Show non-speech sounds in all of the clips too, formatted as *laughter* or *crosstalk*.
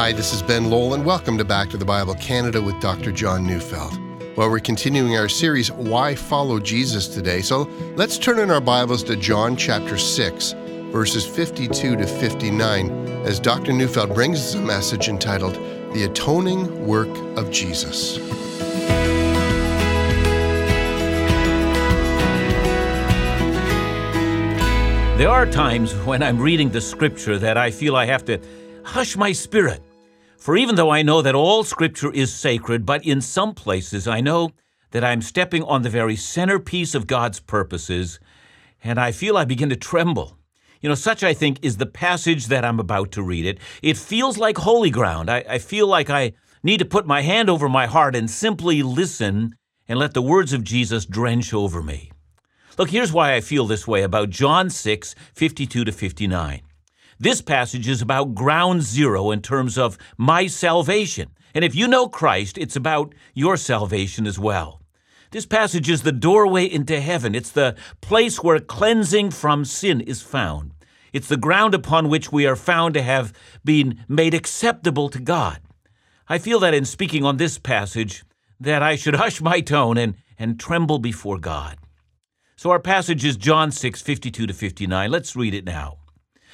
Hi, this is Ben Lowell, and welcome to Back to the Bible Canada with Dr. John Neufeld. Well, we're continuing our series, Why Follow Jesus, today. So let's turn in our Bibles to John chapter 6, verses 52 to 59, as Dr. Neufeld brings us a message entitled, The Atoning Work of Jesus. There are times when I'm reading the scripture that I feel I have to hush my spirit. For even though I know that all scripture is sacred, but in some places I know that I'm stepping on the very centerpiece of God's purposes, and I feel I begin to tremble. You know, such I think is the passage that I'm about to read. It, it feels like holy ground. I, I feel like I need to put my hand over my heart and simply listen and let the words of Jesus drench over me. Look, here's why I feel this way about John 6, 52 to 59. This passage is about ground zero in terms of my salvation. And if you know Christ, it's about your salvation as well. This passage is the doorway into heaven. It's the place where cleansing from sin is found. It's the ground upon which we are found to have been made acceptable to God. I feel that in speaking on this passage, that I should *laughs* hush my tone and, and tremble before God. So our passage is John 6, 52 to 59. Let's read it now.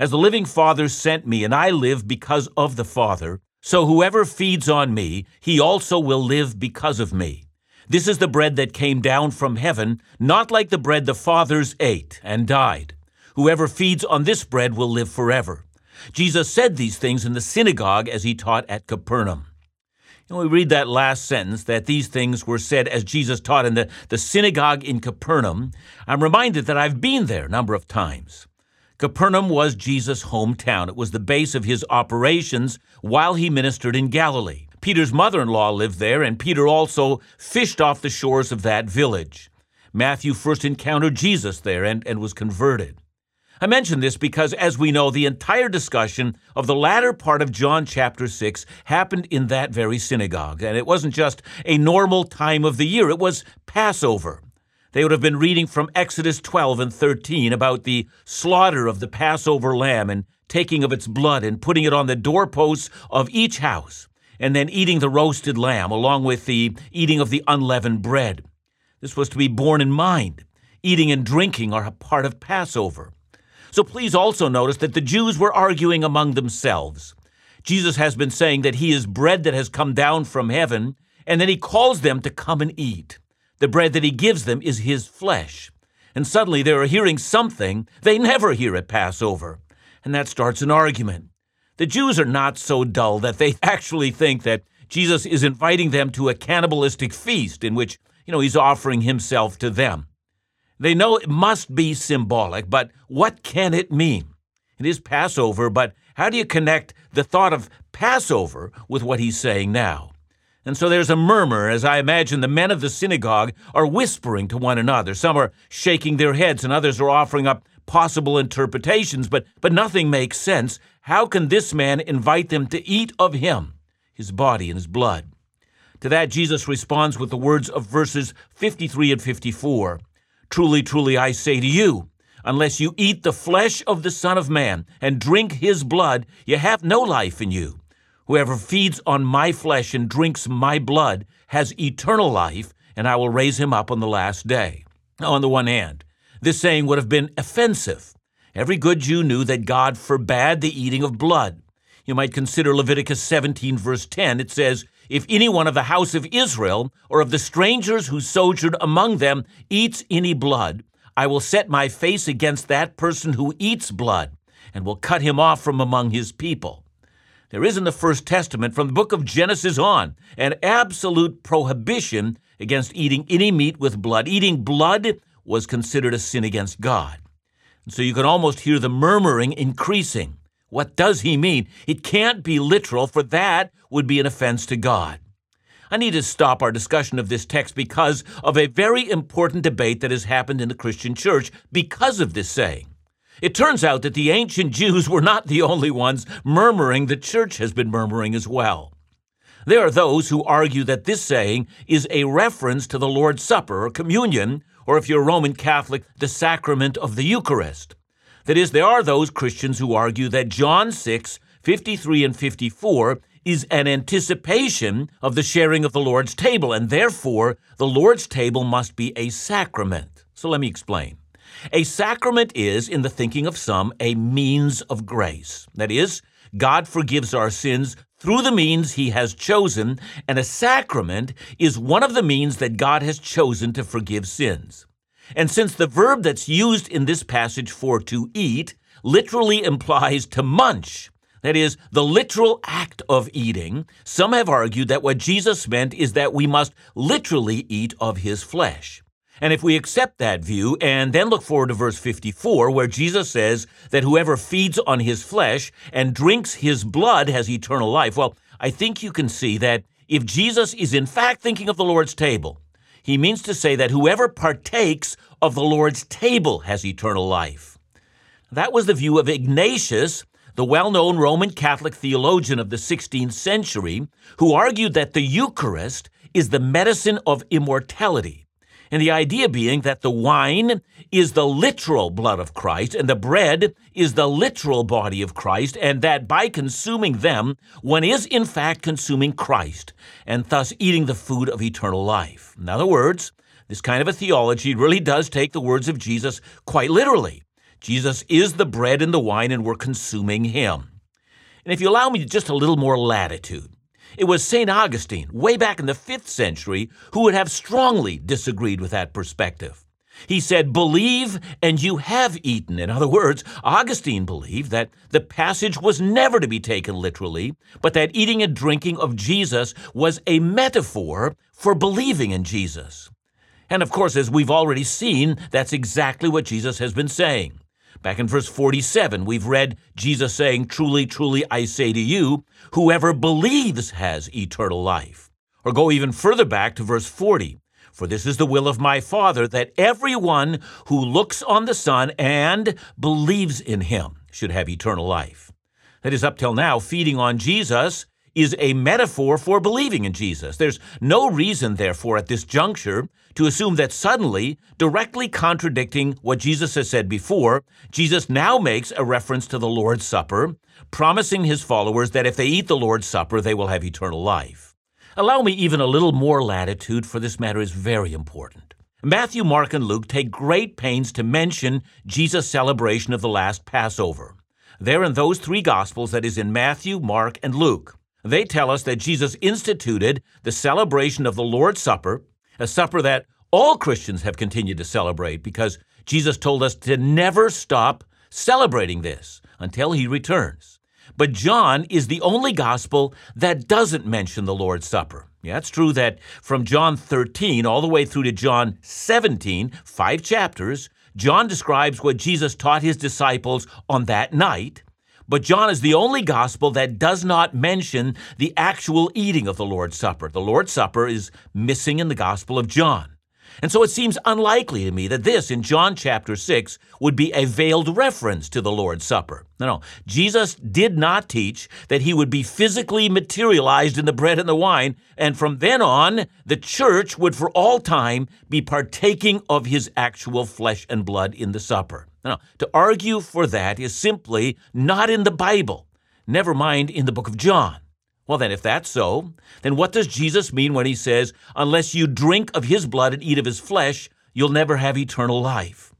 As the living Father sent me, and I live because of the Father, so whoever feeds on me, he also will live because of me. This is the bread that came down from heaven, not like the bread the fathers ate and died. Whoever feeds on this bread will live forever. Jesus said these things in the synagogue as he taught at Capernaum. And we read that last sentence that these things were said as Jesus taught in the, the synagogue in Capernaum. I'm reminded that I've been there a number of times. Capernaum was Jesus' hometown. It was the base of his operations while he ministered in Galilee. Peter's mother in law lived there, and Peter also fished off the shores of that village. Matthew first encountered Jesus there and, and was converted. I mention this because, as we know, the entire discussion of the latter part of John chapter 6 happened in that very synagogue. And it wasn't just a normal time of the year, it was Passover. They would have been reading from Exodus 12 and 13 about the slaughter of the Passover lamb and taking of its blood and putting it on the doorposts of each house, and then eating the roasted lamb along with the eating of the unleavened bread. This was to be borne in mind. Eating and drinking are a part of Passover. So please also notice that the Jews were arguing among themselves. Jesus has been saying that he is bread that has come down from heaven, and then he calls them to come and eat. The bread that he gives them is his flesh. And suddenly they are hearing something they never hear at Passover. And that starts an argument. The Jews are not so dull that they *laughs* actually think that Jesus is inviting them to a cannibalistic feast in which, you know, he's offering himself to them. They know it must be symbolic, but what can it mean? It is Passover, but how do you connect the thought of Passover with what he's saying now? And so there's a murmur as I imagine the men of the synagogue are whispering to one another. Some are shaking their heads and others are offering up possible interpretations, but, but nothing makes sense. How can this man invite them to eat of him, his body and his blood? To that, Jesus responds with the words of verses 53 and 54. Truly, truly, I say to you, unless you eat the flesh of the Son of Man and drink his blood, you have no life in you. Whoever feeds on my flesh and drinks my blood has eternal life, and I will raise him up on the last day. Now, on the one hand, this saying would have been offensive. Every good Jew knew that God forbade the eating of blood. You might consider Leviticus 17, verse 10. It says, if any one of the house of Israel or of the strangers who sojourned among them eats any blood, I will set my face against that person who eats blood and will cut him off from among his people. There is in the First Testament, from the book of Genesis on, an absolute prohibition against eating any meat with blood. Eating blood was considered a sin against God. And so you can almost hear the murmuring increasing. What does he mean? It can't be literal, for that would be an offense to God. I need to stop our discussion of this text because of a very important debate that has happened in the Christian church because of this saying. It turns out that the ancient Jews were not the only ones murmuring, the church has been murmuring as well. There are those who argue that this saying is a reference to the Lord's Supper or communion, or if you're Roman Catholic, the sacrament of the Eucharist. That is, there are those Christians who argue that John 6, 53 and 54 is an anticipation of the sharing of the Lord's table, and therefore the Lord's table must be a sacrament. So let me explain. A sacrament is, in the thinking of some, a means of grace. That is, God forgives our sins through the means he has chosen, and a sacrament is one of the means that God has chosen to forgive sins. And since the verb that's used in this passage for to eat literally implies to munch, that is, the literal act of eating, some have argued that what Jesus meant is that we must literally eat of his flesh. And if we accept that view and then look forward to verse 54, where Jesus says that whoever feeds on his flesh and drinks his blood has eternal life, well, I think you can see that if Jesus is in fact thinking of the Lord's table, he means to say that whoever partakes of the Lord's table has eternal life. That was the view of Ignatius, the well known Roman Catholic theologian of the 16th century, who argued that the Eucharist is the medicine of immortality. And the idea being that the wine is the literal blood of Christ and the bread is the literal body of Christ, and that by consuming them, one is in fact consuming Christ and thus eating the food of eternal life. In other words, this kind of a theology really does take the words of Jesus quite literally. Jesus is the bread and the wine, and we're consuming him. And if you allow me just a little more latitude, it was St. Augustine, way back in the 5th century, who would have strongly disagreed with that perspective. He said, Believe and you have eaten. In other words, Augustine believed that the passage was never to be taken literally, but that eating and drinking of Jesus was a metaphor for believing in Jesus. And of course, as we've already seen, that's exactly what Jesus has been saying. Back in verse 47, we've read Jesus saying, Truly, truly, I say to you, whoever believes has eternal life. Or go even further back to verse 40. For this is the will of my Father, that everyone who looks on the Son and believes in him should have eternal life. That is, up till now, feeding on Jesus is a metaphor for believing in Jesus. There's no reason, therefore, at this juncture to assume that suddenly, directly contradicting what Jesus has said before, Jesus now makes a reference to the Lord's Supper, promising his followers that if they eat the Lord's Supper, they will have eternal life. Allow me even a little more latitude, for this matter is very important. Matthew, Mark, and Luke take great pains to mention Jesus' celebration of the last Passover. There in those three Gospels, that is in Matthew, Mark, and Luke. They tell us that Jesus instituted the celebration of the Lord's Supper, a supper that all Christians have continued to celebrate because Jesus told us to never stop celebrating this until he returns. But John is the only gospel that doesn't mention the Lord's Supper. Yeah, it's true that from John 13 all the way through to John 17, five chapters, John describes what Jesus taught his disciples on that night. But John is the only gospel that does not mention the actual eating of the Lord's Supper. The Lord's Supper is missing in the Gospel of John. And so it seems unlikely to me that this in John chapter 6 would be a veiled reference to the Lord's Supper. No, no. Jesus did not teach that he would be physically materialized in the bread and the wine, and from then on, the church would for all time be partaking of his actual flesh and blood in the supper. No, to argue for that is simply not in the Bible, never mind in the book of John. Well, then, if that's so, then what does Jesus mean when he says, Unless you drink of his blood and eat of his flesh, you'll never have eternal life?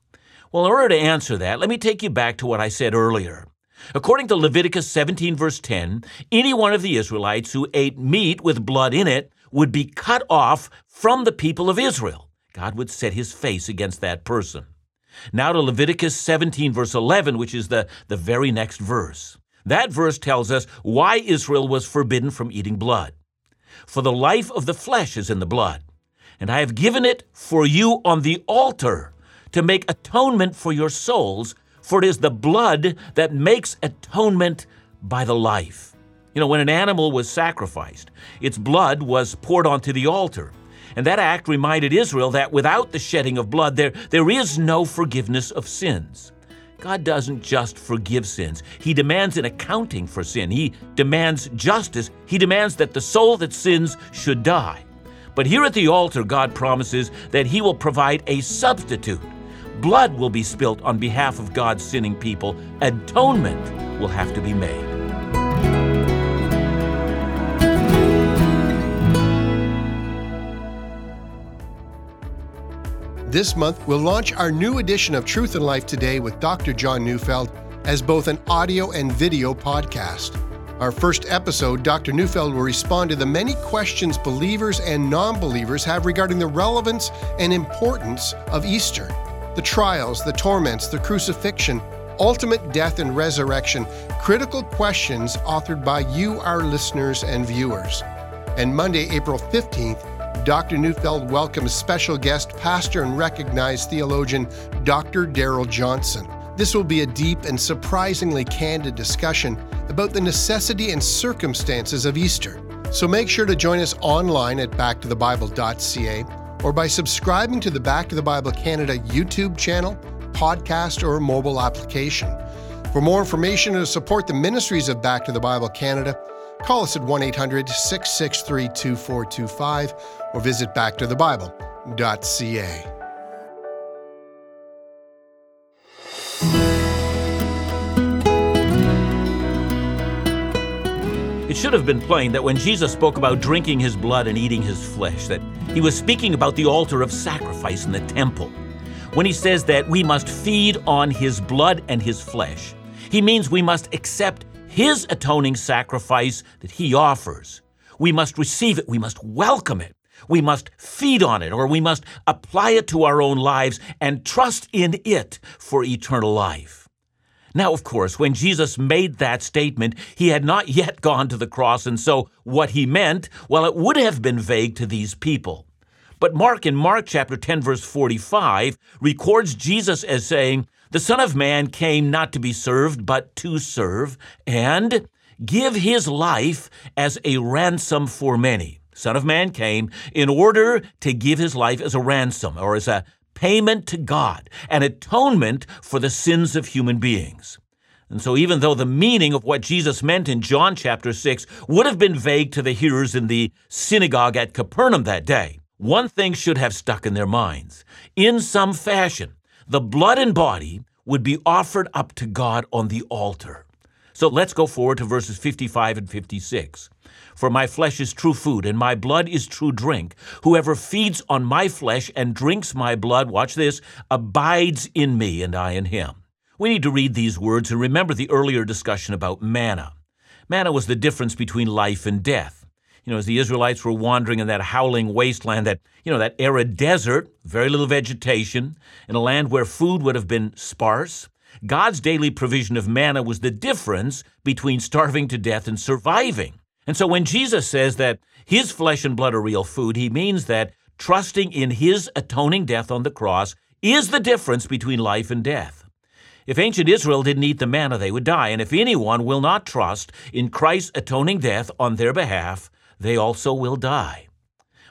Well, in order to answer that, let me take you back to what I said earlier. According to Leviticus 17, verse 10, any one of the Israelites who ate meat with blood in it would be cut off from the people of Israel. God would set his face against that person. Now to Leviticus 17, verse 11, which is the, the very next verse. That verse tells us why Israel was forbidden from eating blood. For the life of the flesh is in the blood, and I have given it for you on the altar to make atonement for your souls, For it is the blood that makes atonement by the life. You know, when an animal was sacrificed, its blood was poured onto the altar. And that act reminded Israel that without the shedding of blood, there, there is no forgiveness of sins. God doesn't just forgive sins, He demands an accounting for sin. He demands justice. He demands that the soul that sins should die. But here at the altar, God promises that He will provide a substitute. Blood will be spilt on behalf of God's sinning people. Atonement will have to be made. This month, we'll launch our new edition of Truth and Life Today with Dr. John Neufeld as both an audio and video podcast. Our first episode, Dr. Neufeld will respond to the many questions believers and non believers have regarding the relevance and importance of Easter the trials, the torments, the crucifixion, ultimate death and resurrection, critical questions authored by you, our listeners and viewers. And Monday, April 15th, Dr. Neufeld welcomes special guest, pastor, and recognized theologian Dr. Darrell Johnson. This will be a deep and surprisingly candid discussion about the necessity and circumstances of Easter. So make sure to join us online at backtothebible.ca or by subscribing to the Back to the Bible Canada YouTube channel, podcast, or mobile application. For more information or to support the ministries of Back to the Bible Canada, call us at 1 800 663 2425 or visit backtothebible.ca. It should have been plain that when Jesus spoke about drinking his blood and eating his flesh, that he was speaking about the altar of sacrifice in the temple. When he says that we must feed on his blood and his flesh, he means we must accept his atoning sacrifice that he offers. We must receive it, we must welcome it. We must feed on it, or we must apply it to our own lives and trust in it for eternal life. Now, of course, when Jesus made that statement, he had not *laughs* yet gone to the cross, and so what he meant, well, it would have been vague to these people. But Mark, in Mark chapter 10, verse 45, records Jesus as saying, The Son of Man came not to be served, but to serve, and give his life as a ransom for many. Son of Man came in order to give his life as a ransom or as a payment to God, an atonement for the sins of human beings. And so, even though the meaning of what Jesus meant in John chapter 6 would have been vague to the hearers in the synagogue at Capernaum that day, one thing should have stuck in their minds. In some fashion, the blood and body would be offered up to God on the altar. So let's go forward to verses 55 and 56. For my flesh is true food, and my blood is true drink. Whoever feeds on my flesh and drinks my blood, watch this, abides in me, and I in him. We need to read these words and remember the earlier discussion about manna. Manna was the difference between life and death. You know, as the Israelites were wandering in that howling wasteland, that, you know, that arid desert, very little vegetation, in a land where food would have been sparse, God's daily provision of manna was the difference between starving to death and surviving. And so when Jesus says that his flesh and blood are real food, he means that trusting in his atoning death on the cross is the difference between life and death. If ancient Israel didn't eat the manna, they would die. And if anyone will not trust in Christ's atoning death on their behalf, they also will die.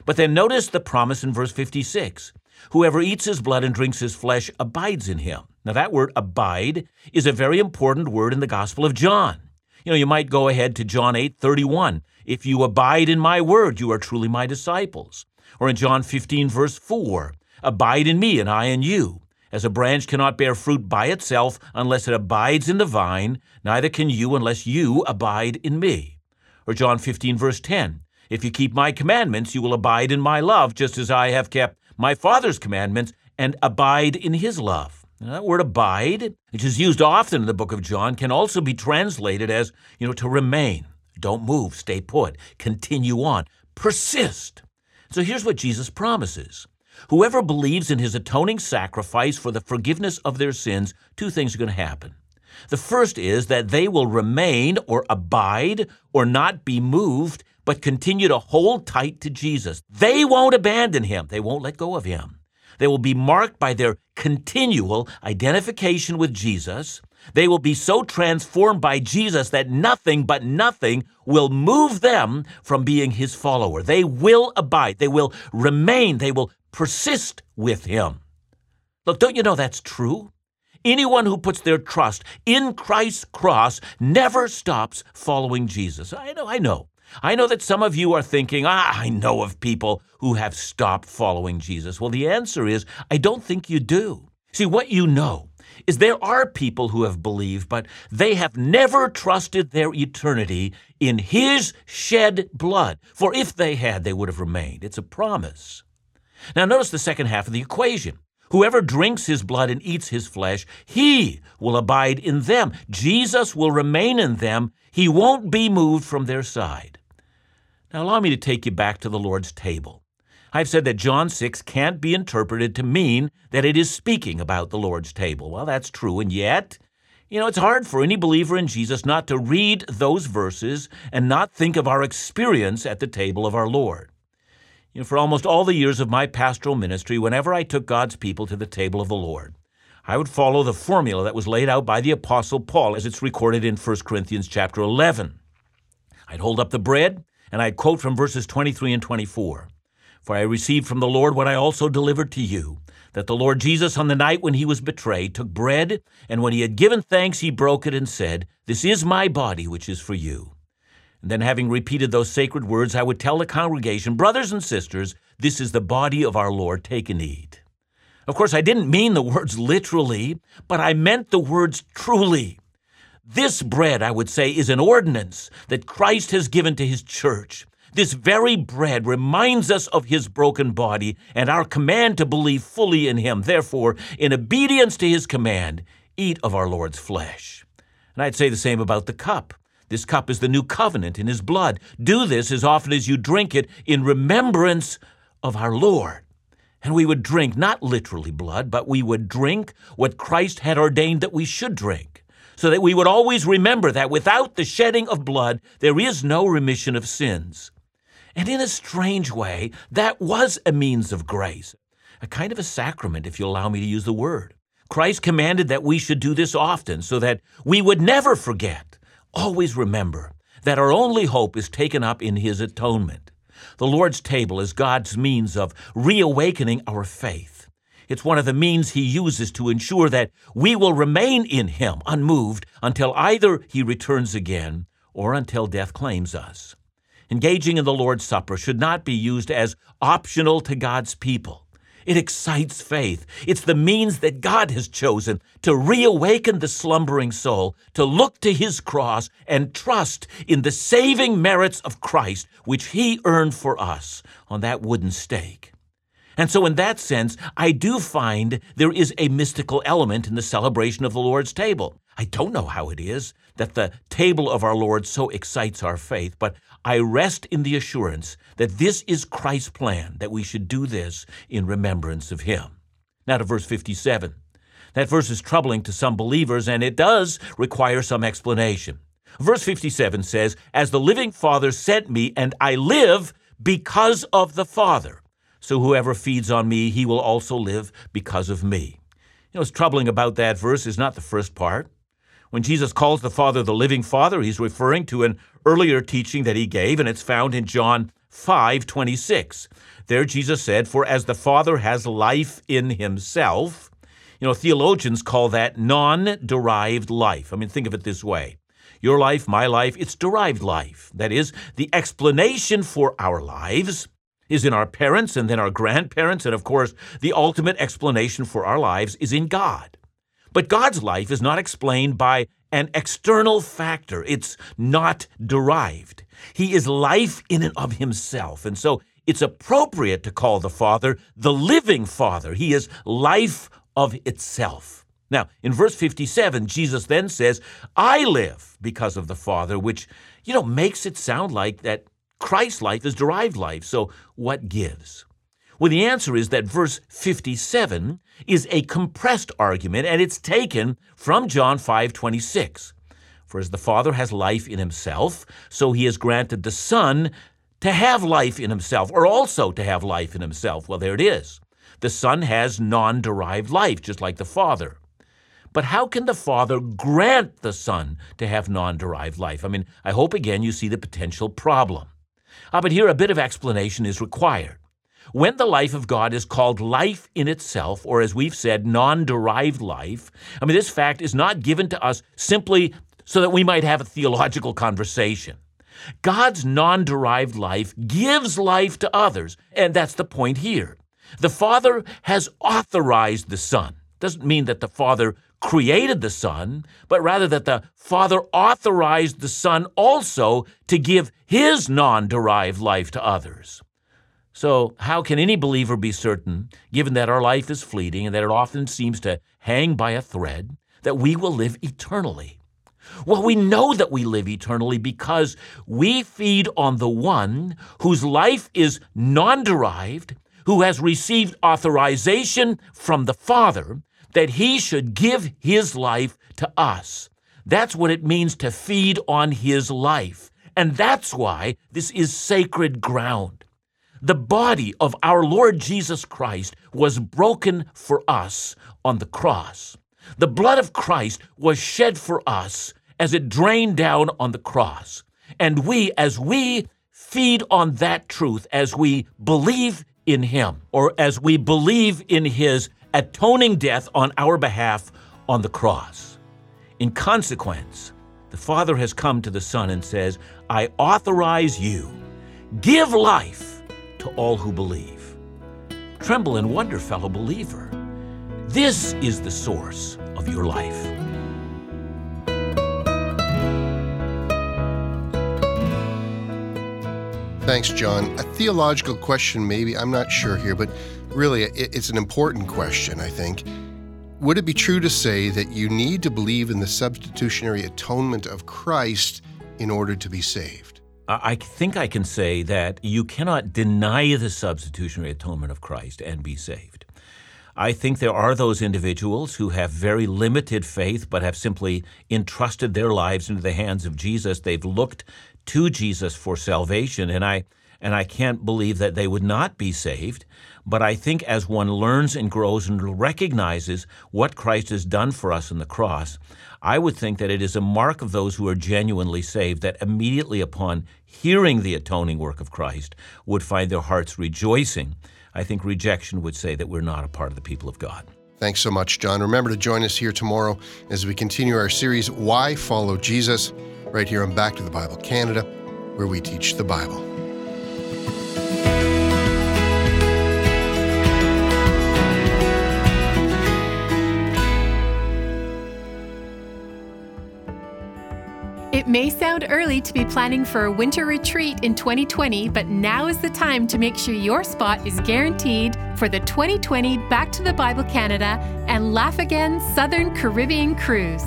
But then notice the promise in verse 56 Whoever eats his blood and drinks his flesh abides in him. Now, that word abide is a very important word in the Gospel of John. You know, you might go ahead to John 8 31. If you abide in my word, you are truly my disciples. Or in John 15, verse 4, abide in me and I in you. As a branch cannot bear fruit by itself unless it abides in the vine, neither can you unless you abide in me. Or John 15, verse 10, if you keep my commandments, you will abide in my love, just as I have kept my Father's commandments and abide in his love. Now, that word abide, which is used often in the book of John, can also be translated as, you know, to remain. Don't move, stay put, continue on, persist. So here's what Jesus promises. Whoever believes in his atoning sacrifice for the forgiveness of their sins, two things are going to happen. The first is that they will remain or abide or not be moved, but continue to hold tight to Jesus. They won't abandon him, they won't let go of him. They will be marked by their continual identification with Jesus. They will be so transformed by Jesus that nothing but nothing will move them from being his follower. They will abide, they will remain, they will persist with him. Look, don't you know that's true? Anyone who puts their trust in Christ's cross never stops following Jesus. I know, I know. I know that some of you are thinking, ah, I know of people who have stopped following Jesus. Well, the answer is, I don't think you do. See, what you know is there are people who have believed, but they have never trusted their eternity in His shed blood. For if they had, they would have remained. It's a promise. Now, notice the second half of the equation. Whoever drinks his blood and eats his flesh, he will abide in them. Jesus will remain in them. He won't be moved from their side. Now, allow me to take you back to the Lord's table. I've said that John 6 can't be interpreted to mean that it is speaking about the Lord's table. Well, that's true, and yet, you know, it's hard for any believer in Jesus not to read those verses and not think of our experience at the table of our Lord. You know, for almost all the years of my pastoral ministry, whenever I took God's people to the table of the Lord, I would follow the formula that was laid out by the apostle Paul as it's recorded in 1 Corinthians chapter 11. I'd hold up the bread and I'd quote from verses 23 and 24. For I received from the Lord what I also delivered to you, that the Lord Jesus on the night when he was betrayed took bread, and when he had given thanks he broke it and said, This is my body which is for you. And then, having repeated those sacred words, I would tell the congregation, Brothers and sisters, this is the body of our Lord. Take and eat. Of course, I didn't mean the words literally, but I meant the words truly. This bread, I would say, is an ordinance that Christ has given to his church. This very bread reminds us of his broken body and our command to believe fully in him. Therefore, in obedience to his command, eat of our Lord's flesh. And I'd say the same about the cup. This cup is the new covenant in his blood. Do this as often as you drink it in remembrance of our Lord. And we would drink not literally blood, but we would drink what Christ had ordained that we should drink, so that we would always remember that without the shedding of blood, there is no remission of sins. And in a strange way, that was a means of grace, a kind of a sacrament, if you allow me to use the word. Christ commanded that we should do this often so that we would never forget Always remember that our only hope is taken up in His atonement. The Lord's table is God's means of reawakening our faith. It's one of the means He uses to ensure that we will remain in Him unmoved until either He returns again or until death claims us. Engaging in the Lord's Supper should not be used as optional to God's people. It excites faith. It's the means that God has chosen to reawaken the slumbering soul, to look to his cross and trust in the saving merits of Christ, which he earned for us on that wooden stake. And so, in that sense, I do find there is a mystical element in the celebration of the Lord's table. I don't know how it is that the table of our Lord so excites our faith, but I rest in the assurance that this is Christ's plan, that we should do this in remembrance of Him. Now to verse 57. That verse is troubling to some believers, and it does require some explanation. Verse 57 says, As the living Father sent me, and I live because of the Father. So whoever feeds on me, he will also live because of me. You know, what's troubling about that verse is not the first part. When Jesus calls the Father the living Father, he's referring to an earlier teaching that he gave, and it's found in John 5:26. There Jesus said, "For as the Father has life in himself, you know, theologians call that non-derived life. I mean, think of it this way. Your life, my life, it's derived life. That is, the explanation for our lives is in our parents and then our grandparents, and of course, the ultimate explanation for our lives is in God. But God's life is not explained by an external factor. It's not derived. He is life in and of himself. And so it's appropriate to call the Father the living Father. He is life of itself. Now, in verse 57, Jesus then says, I live because of the Father, which, you know, makes it sound like that Christ's life is derived life. So what gives? Well, the answer is that verse 57 is a compressed argument, and it's taken from John 5:26. For as the Father has life in himself, so he has granted the Son to have life in himself, or also to have life in himself. Well, there it is. the Son has non derived life, just like the Father. But how can the Father grant the Son to have non derived life? I mean, I hope again you see the potential problem. Ah, but here a bit of explanation is required. When the life of God is called life in itself, or as we've said, non derived life, I mean, this fact is not given to us simply so that we might have a theological conversation. God's non derived life gives life to others, and that's the point here. The Father has authorized the Son. Doesn't mean that the Father created the Son, but rather that the Father authorized the Son also to give his non derived life to others. So, how can any believer be certain, given that our life is fleeting and that it often seems to hang by a thread, that we will live eternally? Well, we know that we live eternally because we feed on the one whose life is non derived, who has received authorization from the Father that he should give his life to us. That's what it means to feed on his life. And that's why this is sacred ground. The body of our Lord Jesus Christ was broken for us on the cross. The blood of Christ was shed for us as it drained down on the cross. And we, as we feed on that truth, as we believe in Him, or as we believe in His atoning death on our behalf on the cross. In consequence, the Father has come to the Son and says, I authorize you, give life to all who believe. Tremble and wonder, fellow believer. This is the source of your life. Thanks, John. A theological question, maybe, I'm not sure here, but really it's an important question, I think. Would it be true to say that you need to believe in the substitutionary atonement of Christ in order to be saved? I think I can say that you cannot deny the substitutionary atonement of Christ and be saved. I think there are those individuals who have very limited faith but have simply entrusted their lives into the hands of Jesus. They've looked to Jesus for salvation, and I and I can't believe that they would not be saved. But I think as one learns and grows and recognizes what Christ has done for us in the cross, I would think that it is a mark of those who are genuinely saved that immediately upon hearing the atoning work of Christ would find their hearts rejoicing. I think rejection would say that we're not a part of the people of God. Thanks so much, John. Remember to join us here tomorrow as we continue our series, Why Follow Jesus, right here on Back to the Bible Canada, where we teach the Bible. May sound early to be planning for a winter retreat in 2020, but now is the time to make sure your spot is guaranteed for the 2020 Back to the Bible Canada and Laugh Again Southern Caribbean Cruise.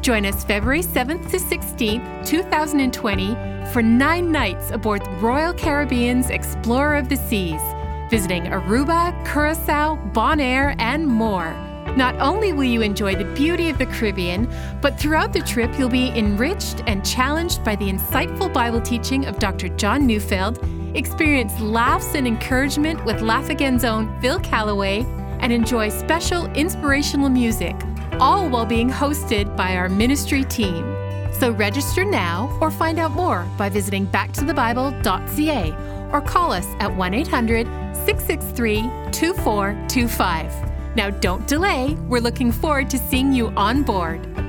Join us February 7th to 16th, 2020, for nine nights aboard Royal Caribbean's Explorer of the Seas, visiting Aruba, Curacao, Bonaire, and more. Not only will you enjoy the beauty of the Caribbean, but throughout the trip you'll be enriched and challenged by the insightful Bible teaching of Dr. John Neufeld, experience laughs and encouragement with Laugh Again's own Phil Callaway, and enjoy special inspirational music, all while being hosted by our ministry team. So register now or find out more by visiting backtothebible.ca or call us at 1 800 663 2425. Now, don't delay. We're looking forward to seeing you on board.